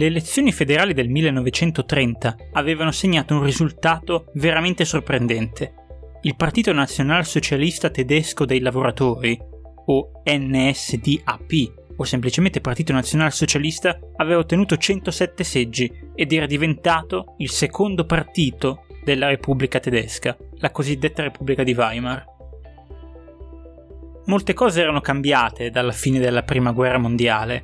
Le elezioni federali del 1930 avevano segnato un risultato veramente sorprendente. Il Partito Nazionalsocialista Tedesco dei Lavoratori, o NSDAP, o semplicemente Partito Nazionalsocialista, aveva ottenuto 107 seggi ed era diventato il secondo partito della Repubblica tedesca, la cosiddetta Repubblica di Weimar. Molte cose erano cambiate dalla fine della Prima Guerra Mondiale.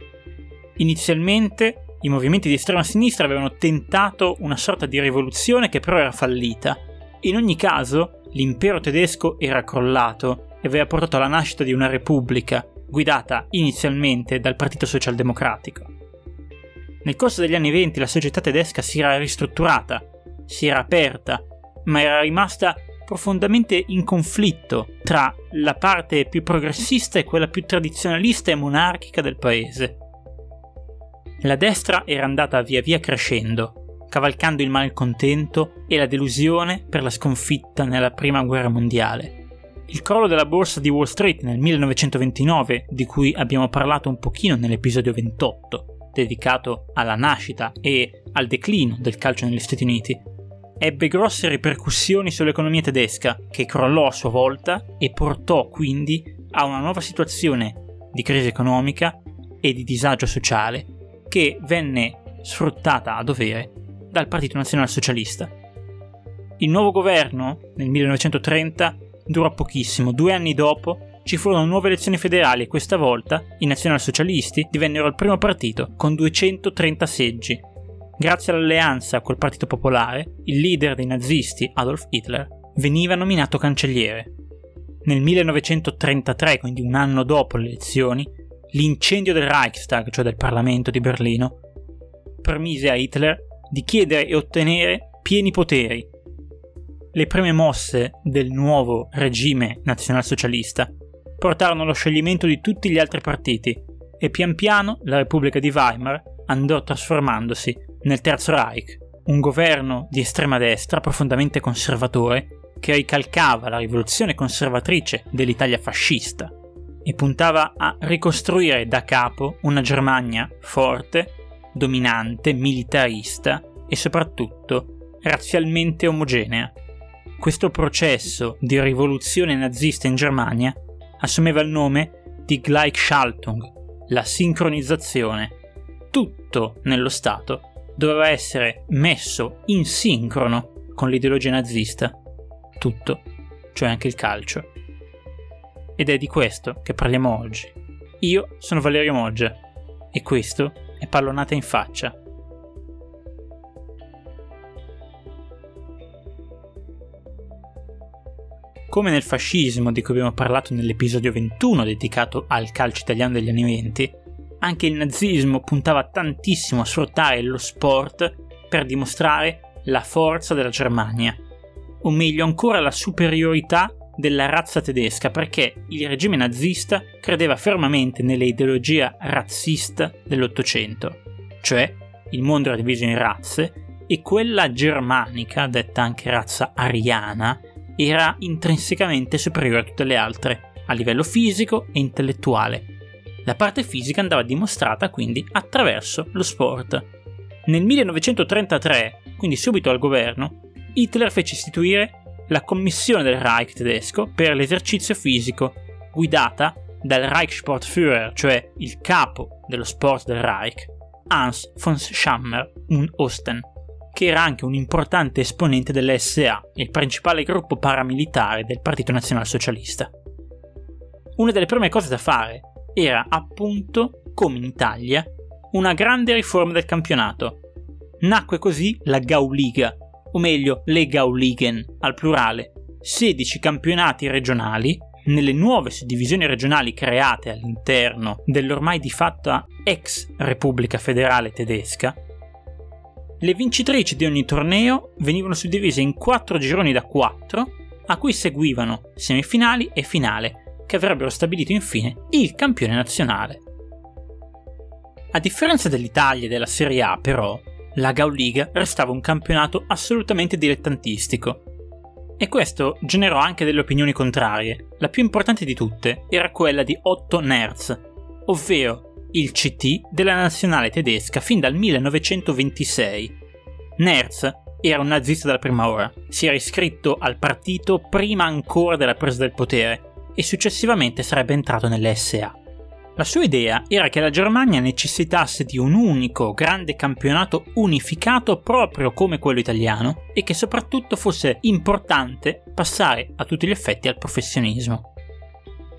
Inizialmente i movimenti di estrema sinistra avevano tentato una sorta di rivoluzione che però era fallita. In ogni caso, l'impero tedesco era crollato e aveva portato alla nascita di una repubblica, guidata inizialmente dal Partito Socialdemocratico. Nel corso degli anni venti la società tedesca si era ristrutturata, si era aperta, ma era rimasta profondamente in conflitto tra la parte più progressista e quella più tradizionalista e monarchica del paese. La destra era andata via via crescendo, cavalcando il malcontento e la delusione per la sconfitta nella Prima Guerra Mondiale. Il crollo della borsa di Wall Street nel 1929, di cui abbiamo parlato un pochino nell'episodio 28, dedicato alla nascita e al declino del calcio negli Stati Uniti, ebbe grosse ripercussioni sull'economia tedesca, che crollò a sua volta e portò quindi a una nuova situazione di crisi economica e di disagio sociale che venne sfruttata a dovere dal Partito Nazionalsocialista. Il nuovo governo, nel 1930, durò pochissimo. Due anni dopo ci furono nuove elezioni federali e questa volta i nazionalsocialisti divennero il primo partito con 230 seggi. Grazie all'alleanza col Partito Popolare, il leader dei nazisti, Adolf Hitler, veniva nominato cancelliere. Nel 1933, quindi un anno dopo le elezioni, l'incendio del Reichstag, cioè del Parlamento di Berlino, permise a Hitler di chiedere e ottenere pieni poteri. Le prime mosse del nuovo regime nazionalsocialista portarono allo scioglimento di tutti gli altri partiti e pian piano la Repubblica di Weimar andò trasformandosi nel Terzo Reich, un governo di estrema destra profondamente conservatore che ricalcava la rivoluzione conservatrice dell'Italia fascista e puntava a ricostruire da capo una Germania forte, dominante, militarista e soprattutto razzialmente omogenea. Questo processo di rivoluzione nazista in Germania assumeva il nome di Gleichschaltung, la sincronizzazione. Tutto nello Stato doveva essere messo in sincrono con l'ideologia nazista. Tutto, cioè anche il calcio ed è di questo che parliamo oggi. Io sono Valerio Moggia e questo è Pallonata in faccia. Come nel fascismo di cui abbiamo parlato nell'episodio 21 dedicato al calcio italiano degli anni 20, anche il nazismo puntava tantissimo a sfruttare lo sport per dimostrare la forza della Germania, o meglio ancora la superiorità della razza tedesca perché il regime nazista credeva fermamente nell'ideologia razzista dell'Ottocento, cioè il mondo era diviso in razze e quella germanica, detta anche razza ariana, era intrinsecamente superiore a tutte le altre, a livello fisico e intellettuale. La parte fisica andava dimostrata quindi attraverso lo sport. Nel 1933, quindi subito al governo, Hitler fece istituire la commissione del Reich tedesco per l'esercizio fisico, guidata dal Reichssportführer, cioè il capo dello sport del Reich, Hans von Schammer und Osten, che era anche un importante esponente dell'SA, il principale gruppo paramilitare del Partito Nazionalsocialista. Una delle prime cose da fare era appunto, come in Italia, una grande riforma del campionato. Nacque così la Gauliga, o meglio le Gauligen al plurale, 16 campionati regionali nelle nuove suddivisioni regionali create all'interno dell'ormai di fatto ex Repubblica Federale Tedesca, le vincitrici di ogni torneo venivano suddivise in quattro gironi da 4, a cui seguivano semifinali e finale, che avrebbero stabilito infine il campione nazionale. A differenza dell'Italia e della Serie A, però, la Gauliga restava un campionato assolutamente dilettantistico. E questo generò anche delle opinioni contrarie. La più importante di tutte era quella di Otto Nerz, ovvero il CT della nazionale tedesca fin dal 1926. Nerz era un nazista dalla prima ora, si era iscritto al partito prima ancora della presa del potere e successivamente sarebbe entrato nell'SA. La sua idea era che la Germania necessitasse di un unico grande campionato unificato proprio come quello italiano e che soprattutto fosse importante passare a tutti gli effetti al professionismo.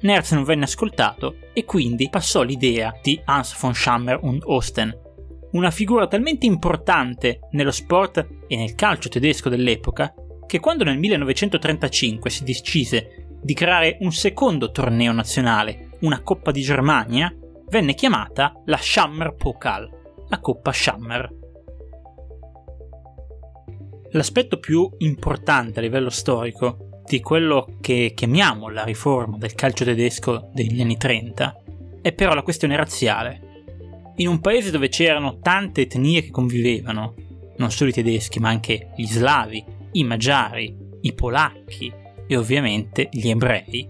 Nerz non venne ascoltato e quindi passò l'idea di Hans von Schammer und Osten, una figura talmente importante nello sport e nel calcio tedesco dell'epoca che quando nel 1935 si decise di creare un secondo torneo nazionale, una Coppa di Germania, venne chiamata la Schammer Pokal, la Coppa Schammer. L'aspetto più importante a livello storico di quello che chiamiamo la riforma del calcio tedesco degli anni 30 è però la questione razziale. In un paese dove c'erano tante etnie che convivevano, non solo i tedeschi ma anche gli slavi, i magiari, i polacchi, e ovviamente gli ebrei,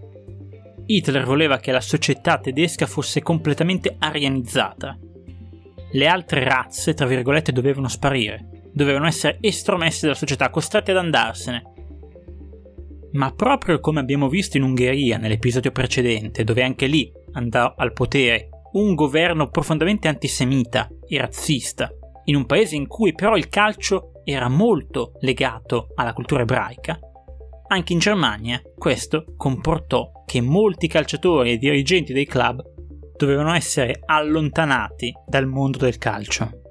Hitler voleva che la società tedesca fosse completamente arianizzata. Le altre razze, tra virgolette, dovevano sparire, dovevano essere estromesse dalla società, costrette ad andarsene. Ma proprio come abbiamo visto in Ungheria nell'episodio precedente, dove anche lì andò al potere un governo profondamente antisemita e razzista, in un paese in cui però il calcio era molto legato alla cultura ebraica, anche in Germania questo comportò che molti calciatori e dirigenti dei club dovevano essere allontanati dal mondo del calcio.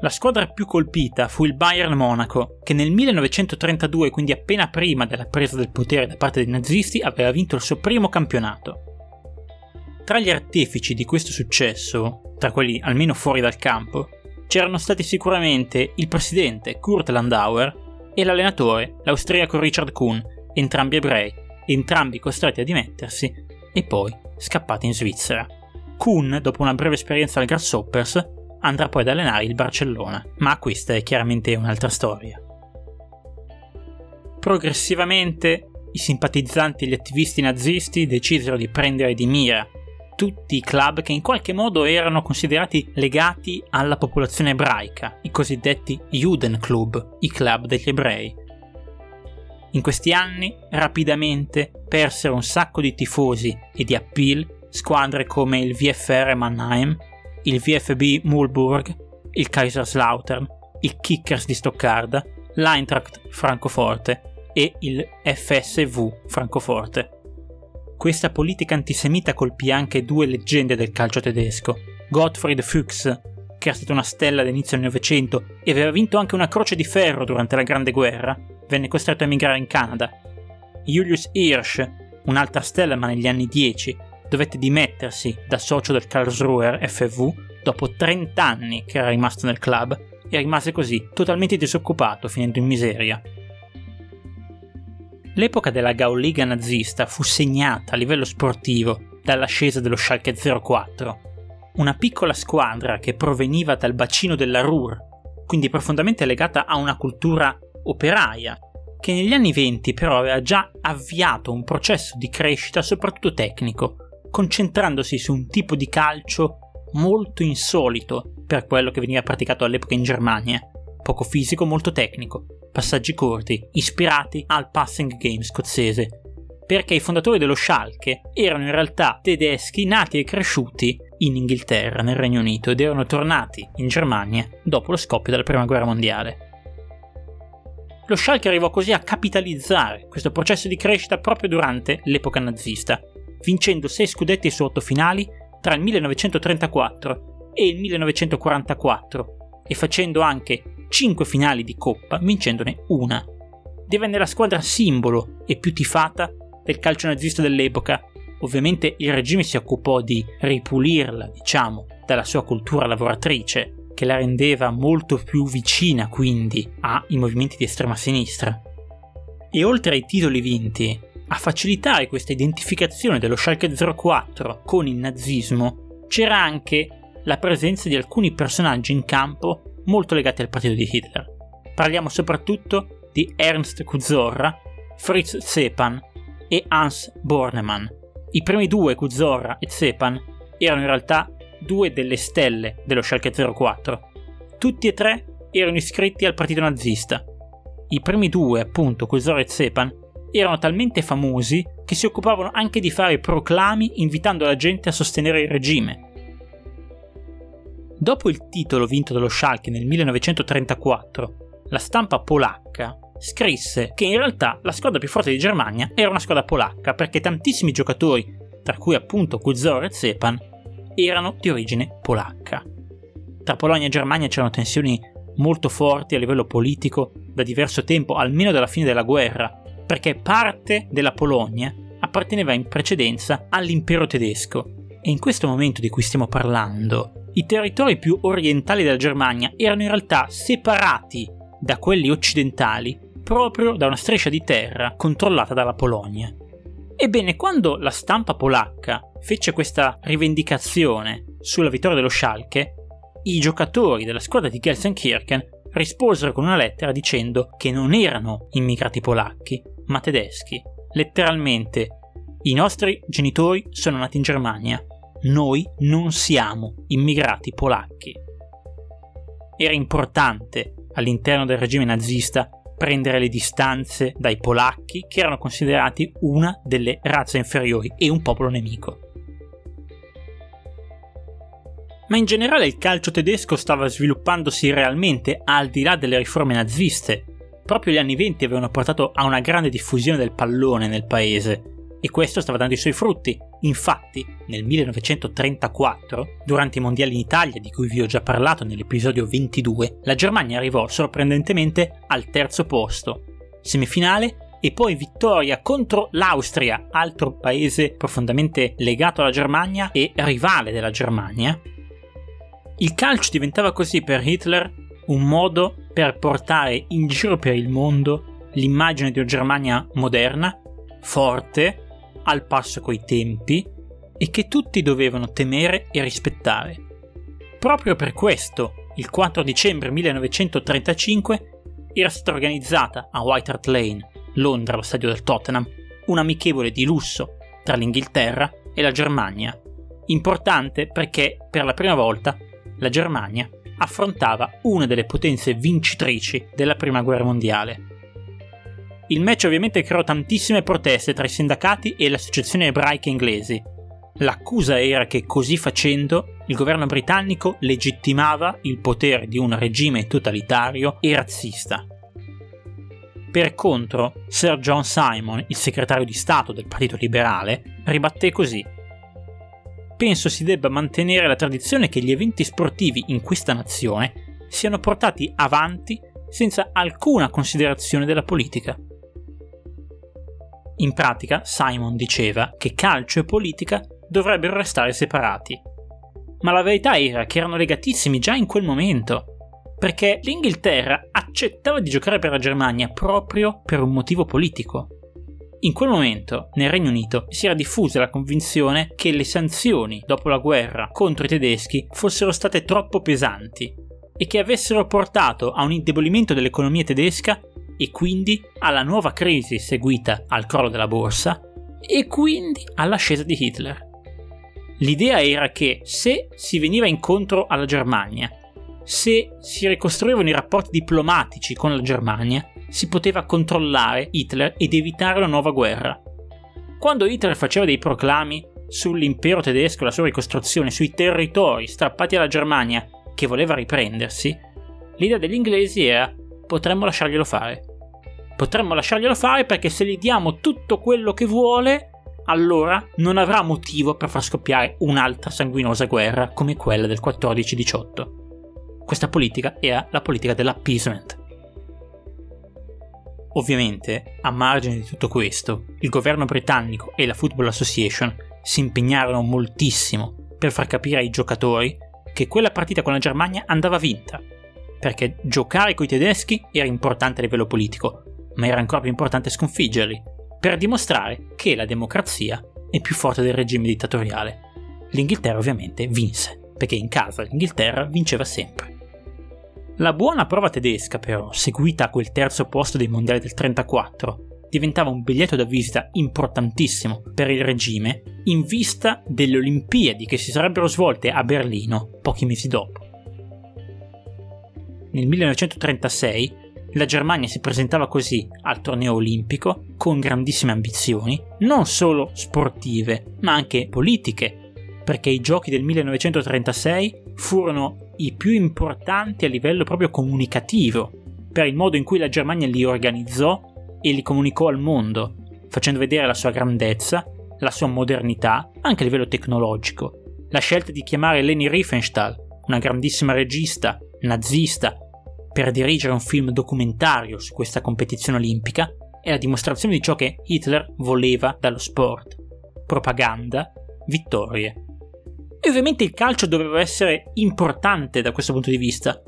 La squadra più colpita fu il Bayern Monaco, che nel 1932, quindi appena prima della presa del potere da parte dei nazisti, aveva vinto il suo primo campionato. Tra gli artefici di questo successo, tra quelli almeno fuori dal campo, c'erano stati sicuramente il presidente Kurt Landauer e l'allenatore, l'austriaco Richard Kuhn, entrambi ebrei, entrambi costretti a dimettersi e poi scappati in Svizzera. Kuhn, dopo una breve esperienza al Grasshoppers, andrà poi ad allenare il Barcellona, ma questa è chiaramente un'altra storia. Progressivamente i simpatizzanti e gli attivisti nazisti decisero di prendere di mira tutti i club che in qualche modo erano considerati legati alla popolazione ebraica, i cosiddetti Judenclub, i club degli ebrei. In questi anni, rapidamente, persero un sacco di tifosi e di appeal squadre come il VFR Mannheim, il VFB Mulburg, il Kaiserslautern, il Kickers di Stoccarda, l'Eintracht Francoforte e il FSV Francoforte. Questa politica antisemita colpì anche due leggende del calcio tedesco. Gottfried Fuchs, che era stata una stella all'inizio del Novecento e aveva vinto anche una croce di ferro durante la Grande Guerra, venne costretto a emigrare in Canada. Julius Hirsch, un'altra stella ma negli anni 10, dovette dimettersi da socio del Karlsruher FV dopo 30 anni che era rimasto nel club e rimase così totalmente disoccupato finendo in miseria. L'epoca della Gauliga nazista fu segnata a livello sportivo dall'ascesa dello Schalke 04, una piccola squadra che proveniva dal bacino della Ruhr, quindi profondamente legata a una cultura operaia, che negli anni 20 però aveva già avviato un processo di crescita soprattutto tecnico, concentrandosi su un tipo di calcio molto insolito per quello che veniva praticato all'epoca in Germania, poco fisico, molto tecnico, passaggi corti, ispirati al passing game scozzese, perché i fondatori dello Schalke erano in realtà tedeschi nati e cresciuti in Inghilterra, nel Regno Unito, ed erano tornati in Germania dopo lo scoppio della Prima Guerra Mondiale. Lo Schalke arrivò così a capitalizzare questo processo di crescita proprio durante l'epoca nazista, vincendo 6 scudetti su 8 finali tra il 1934 e il 1944 e facendo anche 5 finali di coppa, vincendone una. Divenne la squadra simbolo e più tifata del calcio nazista dell'epoca. Ovviamente il regime si occupò di ripulirla, diciamo, dalla sua cultura lavoratrice, che la rendeva molto più vicina quindi ai movimenti di estrema sinistra. E oltre ai titoli vinti, a facilitare questa identificazione dello Schalke 04 con il nazismo, c'era anche la presenza di alcuni personaggi in campo molto legati al partito di Hitler. Parliamo soprattutto di Ernst Kuzorra, Fritz Zepan e Hans Bornemann. I primi due, Kuzorra e Zepan, erano in realtà due delle stelle dello Schalke 04. Tutti e tre erano iscritti al partito nazista. I primi due, appunto, Kuzor e Zepan, erano talmente famosi che si occupavano anche di fare proclami invitando la gente a sostenere il regime. Dopo il titolo vinto dallo Schalke nel 1934, la stampa polacca scrisse che in realtà la squadra più forte di Germania era una squadra polacca perché tantissimi giocatori, tra cui appunto Kuzor e Zepan, erano di origine polacca. Tra Polonia e Germania c'erano tensioni molto forti a livello politico da diverso tempo, almeno dalla fine della guerra, perché parte della Polonia apparteneva in precedenza all'impero tedesco e in questo momento di cui stiamo parlando i territori più orientali della Germania erano in realtà separati da quelli occidentali proprio da una striscia di terra controllata dalla Polonia. Ebbene, quando la stampa polacca fece questa rivendicazione sulla vittoria dello Schalke, i giocatori della squadra di Gelsenkirchen risposero con una lettera dicendo che non erano immigrati polacchi, ma tedeschi. Letteralmente, i nostri genitori sono nati in Germania, noi non siamo immigrati polacchi. Era importante all'interno del regime nazista prendere le distanze dai polacchi che erano considerati una delle razze inferiori e un popolo nemico. Ma in generale il calcio tedesco stava sviluppandosi realmente al di là delle riforme naziste. Proprio gli anni 20 avevano portato a una grande diffusione del pallone nel paese e questo stava dando i suoi frutti. Infatti, nel 1934, durante i mondiali in Italia, di cui vi ho già parlato nell'episodio 22, la Germania arrivò sorprendentemente al terzo posto, semifinale e poi vittoria contro l'Austria, altro paese profondamente legato alla Germania e rivale della Germania. Il calcio diventava così per Hitler un modo per portare in giro per il mondo l'immagine di una Germania moderna, forte, al passo coi tempi e che tutti dovevano temere e rispettare. Proprio per questo, il 4 dicembre 1935 era stata organizzata a White Hart Lane, Londra, allo stadio del Tottenham, un amichevole di lusso tra l'Inghilterra e la Germania. Importante perché per la prima volta la Germania affrontava una delle potenze vincitrici della Prima Guerra Mondiale. Il match ovviamente creò tantissime proteste tra i sindacati e le associazioni ebraiche inglesi. L'accusa era che così facendo il governo britannico legittimava il potere di un regime totalitario e razzista. Per contro, Sir John Simon, il segretario di Stato del Partito Liberale, ribatté così. Penso si debba mantenere la tradizione che gli eventi sportivi in questa nazione siano portati avanti senza alcuna considerazione della politica. In pratica, Simon diceva che calcio e politica dovrebbero restare separati. Ma la verità era che erano legatissimi già in quel momento, perché l'Inghilterra accettava di giocare per la Germania proprio per un motivo politico. In quel momento, nel Regno Unito, si era diffusa la convinzione che le sanzioni dopo la guerra contro i tedeschi fossero state troppo pesanti e che avessero portato a un indebolimento dell'economia tedesca e quindi alla nuova crisi seguita al crollo della borsa e quindi all'ascesa di Hitler. L'idea era che se si veniva incontro alla Germania, se si ricostruivano i rapporti diplomatici con la Germania, si poteva controllare Hitler ed evitare una nuova guerra. Quando Hitler faceva dei proclami sull'impero tedesco e la sua ricostruzione, sui territori strappati alla Germania che voleva riprendersi, l'idea degli inglesi era potremmo lasciarglielo fare. Potremmo lasciarglielo fare perché se gli diamo tutto quello che vuole, allora non avrà motivo per far scoppiare un'altra sanguinosa guerra come quella del 14-18. Questa politica era la politica dell'appeasement. Ovviamente, a margine di tutto questo, il governo britannico e la Football Association si impegnarono moltissimo per far capire ai giocatori che quella partita con la Germania andava vinta perché giocare coi tedeschi era importante a livello politico, ma era ancora più importante sconfiggerli, per dimostrare che la democrazia è più forte del regime dittatoriale. L'Inghilterra ovviamente vinse, perché in casa l'Inghilterra vinceva sempre. La buona prova tedesca, però, seguita a quel terzo posto dei mondiali del 34, diventava un biglietto da visita importantissimo per il regime in vista delle Olimpiadi che si sarebbero svolte a Berlino pochi mesi dopo. Nel 1936 la Germania si presentava così al torneo olimpico con grandissime ambizioni, non solo sportive, ma anche politiche, perché i giochi del 1936 furono i più importanti a livello proprio comunicativo, per il modo in cui la Germania li organizzò e li comunicò al mondo, facendo vedere la sua grandezza, la sua modernità, anche a livello tecnologico. La scelta di chiamare Leni Riefenstahl, una grandissima regista, nazista, per dirigere un film documentario su questa competizione olimpica è la dimostrazione di ciò che Hitler voleva dallo sport. Propaganda, vittorie. E ovviamente il calcio doveva essere importante da questo punto di vista.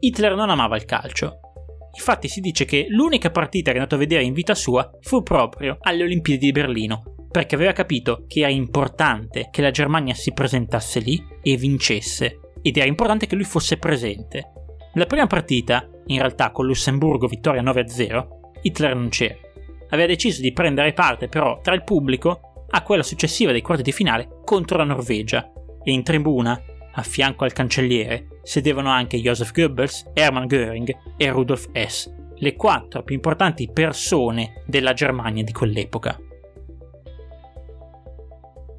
Hitler non amava il calcio. Infatti si dice che l'unica partita che è andato a vedere in vita sua fu proprio alle Olimpiadi di Berlino, perché aveva capito che era importante che la Germania si presentasse lì e vincesse, ed era importante che lui fosse presente. La prima partita, in realtà con Lussemburgo vittoria 9-0, Hitler non c'era. Aveva deciso di prendere parte però tra il pubblico a quella successiva dei quarti di finale contro la Norvegia e in tribuna, a fianco al cancelliere, sedevano anche Joseph Goebbels, Hermann Göring e Rudolf Hess, le quattro più importanti persone della Germania di quell'epoca.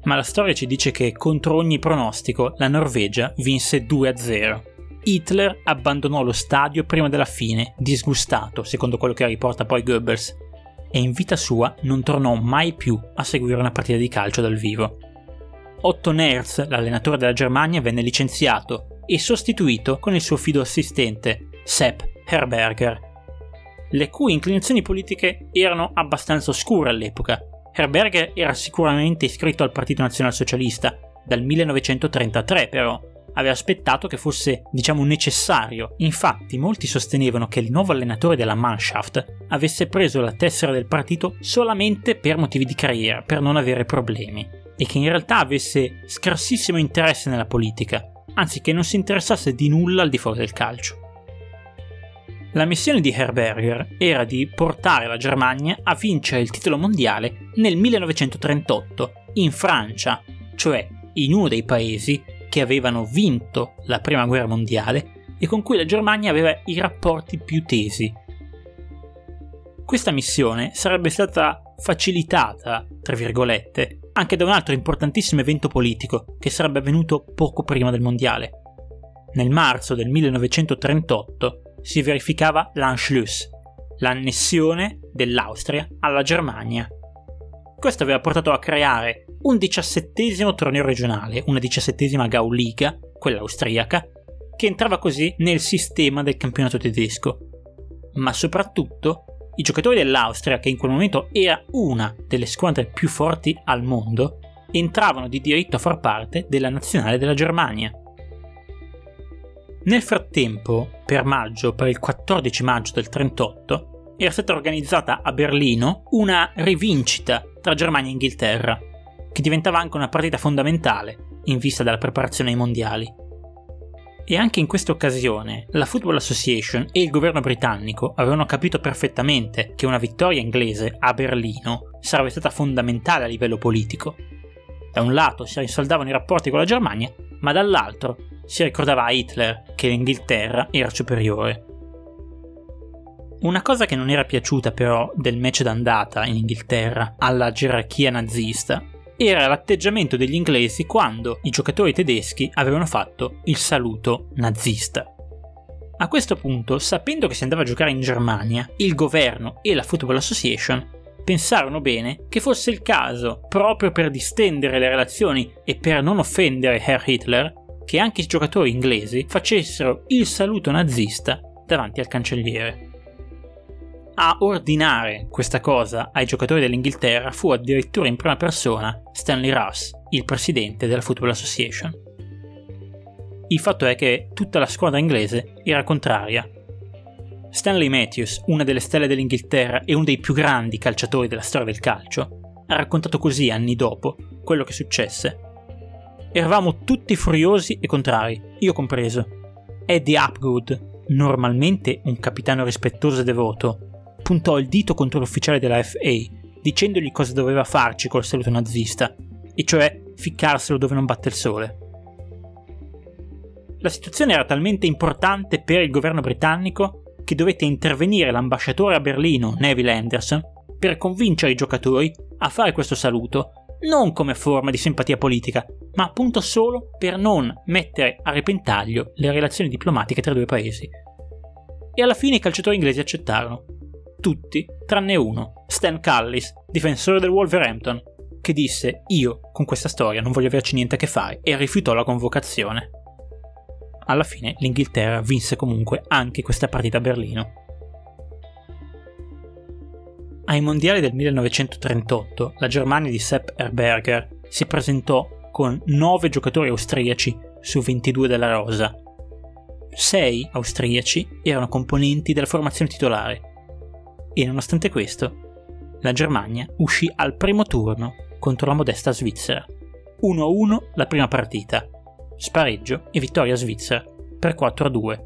Ma la storia ci dice che contro ogni pronostico la Norvegia vinse 2-0 Hitler abbandonò lo stadio prima della fine, disgustato, secondo quello che riporta poi Goebbels, e in vita sua non tornò mai più a seguire una partita di calcio dal vivo. Otto Nerz, l'allenatore della Germania, venne licenziato e sostituito con il suo fido assistente, Sepp Herberger, le cui inclinazioni politiche erano abbastanza oscure all'epoca. Herberger era sicuramente iscritto al Partito Nazionalsocialista, dal 1933 però, aveva aspettato che fosse, diciamo, necessario. Infatti, molti sostenevano che il nuovo allenatore della Mannschaft avesse preso la tessera del partito solamente per motivi di carriera, per non avere problemi, e che in realtà avesse scarsissimo interesse nella politica, anzi che non si interessasse di nulla al di fuori del calcio. La missione di Herberger era di portare la Germania a vincere il titolo mondiale nel 1938 in Francia, cioè in uno dei paesi che avevano vinto la prima guerra mondiale e con cui la Germania aveva i rapporti più tesi. Questa missione sarebbe stata facilitata, tra virgolette, anche da un altro importantissimo evento politico che sarebbe avvenuto poco prima del mondiale. Nel marzo del 1938 si verificava l'Anschluss, l'annessione dell'Austria alla Germania. Questo aveva portato a creare un diciassettesimo torneo regionale, una diciassettesima Gauliga, quella austriaca, che entrava così nel sistema del campionato tedesco. Ma soprattutto i giocatori dell'Austria, che in quel momento era una delle squadre più forti al mondo, entravano di diritto a far parte della nazionale della Germania. Nel frattempo, per maggio, per il 14 maggio del 38, era stata organizzata a Berlino una rivincita tra Germania e Inghilterra, che diventava anche una partita fondamentale in vista della preparazione ai mondiali. E anche in questa occasione la Football Association e il governo britannico avevano capito perfettamente che una vittoria inglese a Berlino sarebbe stata fondamentale a livello politico. Da un lato si rinsaldavano i rapporti con la Germania, ma dall'altro si ricordava a Hitler che l'Inghilterra era superiore. Una cosa che non era piaciuta però del match d'andata in Inghilterra alla gerarchia nazista era l'atteggiamento degli inglesi quando i giocatori tedeschi avevano fatto il saluto nazista. A questo punto, sapendo che si andava a giocare in Germania, il governo e la Football Association pensarono bene che fosse il caso, proprio per distendere le relazioni e per non offendere Herr Hitler, che anche i giocatori inglesi facessero il saluto nazista davanti al cancelliere a ordinare questa cosa ai giocatori dell'Inghilterra fu addirittura in prima persona Stanley Russ, il presidente della Football Association. Il fatto è che tutta la squadra inglese era contraria. Stanley Matthews, una delle stelle dell'Inghilterra e uno dei più grandi calciatori della storia del calcio, ha raccontato così anni dopo quello che successe. Eravamo tutti furiosi e contrari, io compreso. Eddie Upgood, normalmente un capitano rispettoso e devoto, puntò il dito contro l'ufficiale della FA, dicendogli cosa doveva farci col saluto nazista, e cioè ficcarselo dove non batte il sole. La situazione era talmente importante per il governo britannico che dovette intervenire l'ambasciatore a Berlino, Neville Anderson, per convincere i giocatori a fare questo saluto, non come forma di simpatia politica, ma appunto solo per non mettere a repentaglio le relazioni diplomatiche tra i due paesi. E alla fine i calciatori inglesi accettarono. Tutti, tranne uno, Stan Callis, difensore del Wolverhampton, che disse io con questa storia non voglio averci niente a che fare e rifiutò la convocazione. Alla fine l'Inghilterra vinse comunque anche questa partita a Berlino. Ai mondiali del 1938 la Germania di Sepp Herberger si presentò con 9 giocatori austriaci su 22 della rosa. 6 austriaci erano componenti della formazione titolare e nonostante questo la Germania uscì al primo turno contro la modesta Svizzera. 1-1 la prima partita, spareggio e vittoria svizzera per 4-2.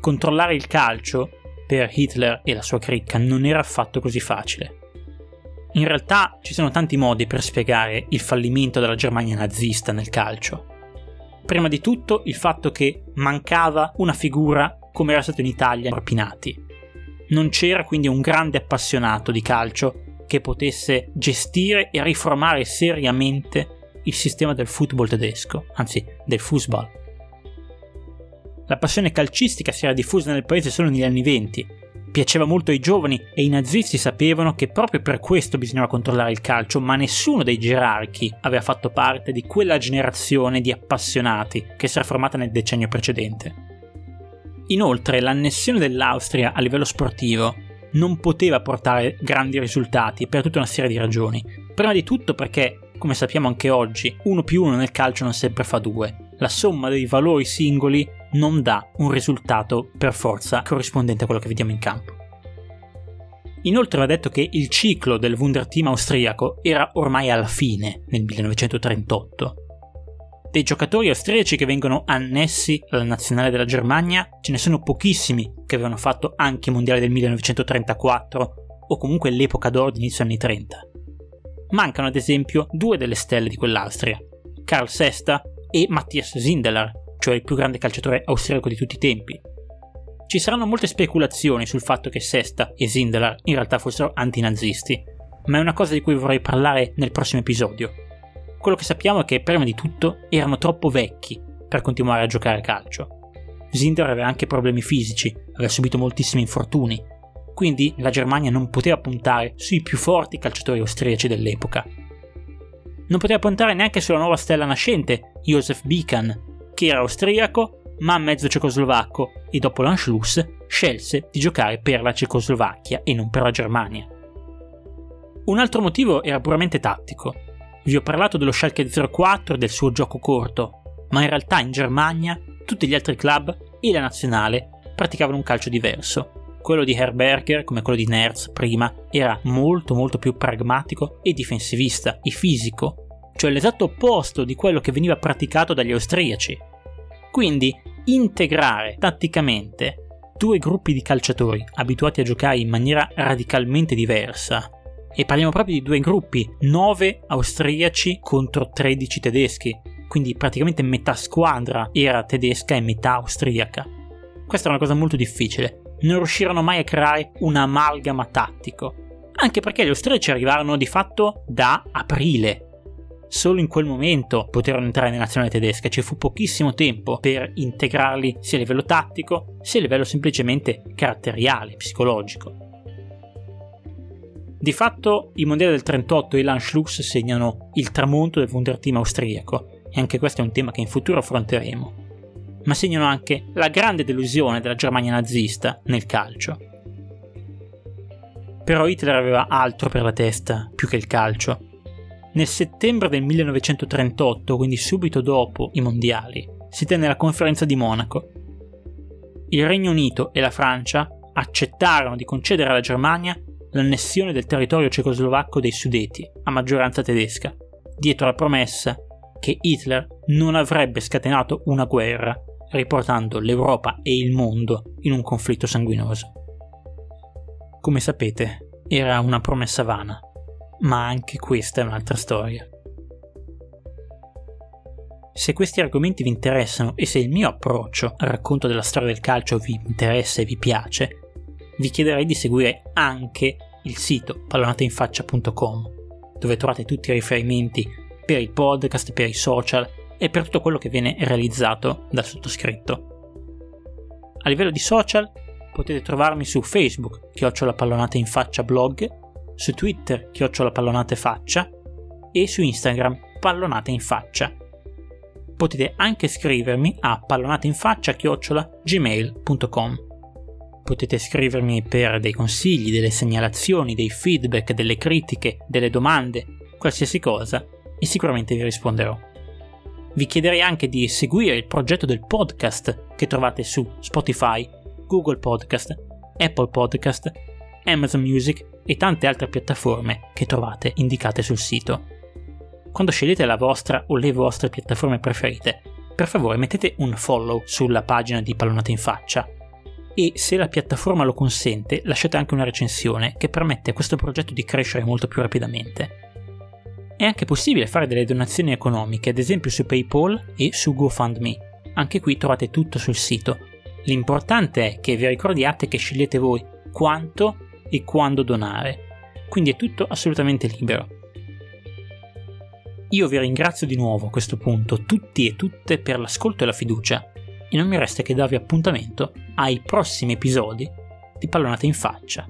Controllare il calcio per Hitler e la sua cricca non era affatto così facile. In realtà ci sono tanti modi per spiegare il fallimento della Germania nazista nel calcio. Prima di tutto il fatto che mancava una figura come era stato in Italia Propinati. Non c'era quindi un grande appassionato di calcio che potesse gestire e riformare seriamente il sistema del football tedesco, anzi del Fußball. La passione calcistica si era diffusa nel paese solo negli anni venti. Piaceva molto ai giovani e i nazisti sapevano che proprio per questo bisognava controllare il calcio, ma nessuno dei gerarchi aveva fatto parte di quella generazione di appassionati che si era formata nel decennio precedente. Inoltre, l'annessione dell'Austria a livello sportivo non poteva portare grandi risultati per tutta una serie di ragioni. Prima di tutto perché come sappiamo anche oggi, 1 più 1 nel calcio non sempre fa 2. La somma dei valori singoli non dà un risultato per forza corrispondente a quello che vediamo in campo. Inoltre va detto che il ciclo del Wunderteam austriaco era ormai alla fine nel 1938. Dei giocatori austriaci che vengono annessi alla nazionale della Germania ce ne sono pochissimi che avevano fatto anche i mondiali del 1934 o comunque l'epoca d'oro di inizio anni 30 mancano ad esempio due delle stelle di quell'Austria, Karl Sesta e Matthias Sindelar, cioè il più grande calciatore austriaco di tutti i tempi. Ci saranno molte speculazioni sul fatto che Sesta e Sindelar in realtà fossero antinazisti, ma è una cosa di cui vorrei parlare nel prossimo episodio. Quello che sappiamo è che prima di tutto erano troppo vecchi per continuare a giocare a calcio. Sindelar aveva anche problemi fisici, aveva subito moltissimi infortuni quindi la Germania non poteva puntare sui più forti calciatori austriaci dell'epoca. Non poteva puntare neanche sulla nuova stella nascente, Josef Bikan, che era austriaco ma mezzo cecoslovacco e dopo l'Anschluss scelse di giocare per la Cecoslovacchia e non per la Germania. Un altro motivo era puramente tattico. Vi ho parlato dello Schalke 04 e del suo gioco corto, ma in realtà in Germania tutti gli altri club e la nazionale praticavano un calcio diverso quello di Herberger, come quello di Nerz prima, era molto molto più pragmatico e difensivista e fisico, cioè l'esatto opposto di quello che veniva praticato dagli austriaci. Quindi integrare tatticamente due gruppi di calciatori abituati a giocare in maniera radicalmente diversa, e parliamo proprio di due gruppi, 9 austriaci contro 13 tedeschi, quindi praticamente metà squadra era tedesca e metà austriaca. Questa è una cosa molto difficile, non riuscirono mai a creare un amalgama tattico, anche perché gli austriaci arrivarono di fatto da aprile. Solo in quel momento poterono entrare nella nazionale tedesca, ci fu pochissimo tempo per integrarli sia a livello tattico sia a livello semplicemente caratteriale, psicologico. Di fatto i mondiali del 38 e l'Anschluss segnano il tramonto del Wunderteam austriaco e anche questo è un tema che in futuro affronteremo ma segnano anche la grande delusione della Germania nazista nel calcio. Però Hitler aveva altro per la testa più che il calcio. Nel settembre del 1938, quindi subito dopo i mondiali, si tenne la conferenza di Monaco. Il Regno Unito e la Francia accettarono di concedere alla Germania l'annessione del territorio cecoslovacco dei Sudeti, a maggioranza tedesca, dietro la promessa che Hitler non avrebbe scatenato una guerra riportando l'Europa e il mondo in un conflitto sanguinoso. come sapete, era una promessa vana, ma anche questa è un'altra storia. Se questi argomenti vi interessano e se il mio approccio al racconto della storia del calcio vi interessa e vi piace, vi chiederei di seguire anche il sito pallonateinfaccia.com, dove trovate tutti i riferimenti per il podcast, per i social e per tutto quello che viene realizzato dal sottoscritto. A livello di social potete trovarmi su Facebook, chiocciola pallonate in faccia blog, su Twitter, chiocciola pallonate faccia e su Instagram, pallonate in faccia. Potete anche scrivermi a pallonateinfaccia chiocciola. Potete scrivermi per dei consigli, delle segnalazioni, dei feedback, delle critiche, delle domande, qualsiasi cosa, e sicuramente vi risponderò. Vi chiederei anche di seguire il progetto del podcast che trovate su Spotify, Google Podcast, Apple Podcast, Amazon Music e tante altre piattaforme che trovate indicate sul sito. Quando scegliete la vostra o le vostre piattaforme preferite, per favore mettete un follow sulla pagina di Pallonate in Faccia e se la piattaforma lo consente lasciate anche una recensione che permette a questo progetto di crescere molto più rapidamente. È anche possibile fare delle donazioni economiche, ad esempio su PayPal e su GoFundMe. Anche qui trovate tutto sul sito. L'importante è che vi ricordiate che scegliete voi quanto e quando donare. Quindi è tutto assolutamente libero. Io vi ringrazio di nuovo a questo punto tutti e tutte per l'ascolto e la fiducia e non mi resta che darvi appuntamento ai prossimi episodi di Pallonate in faccia.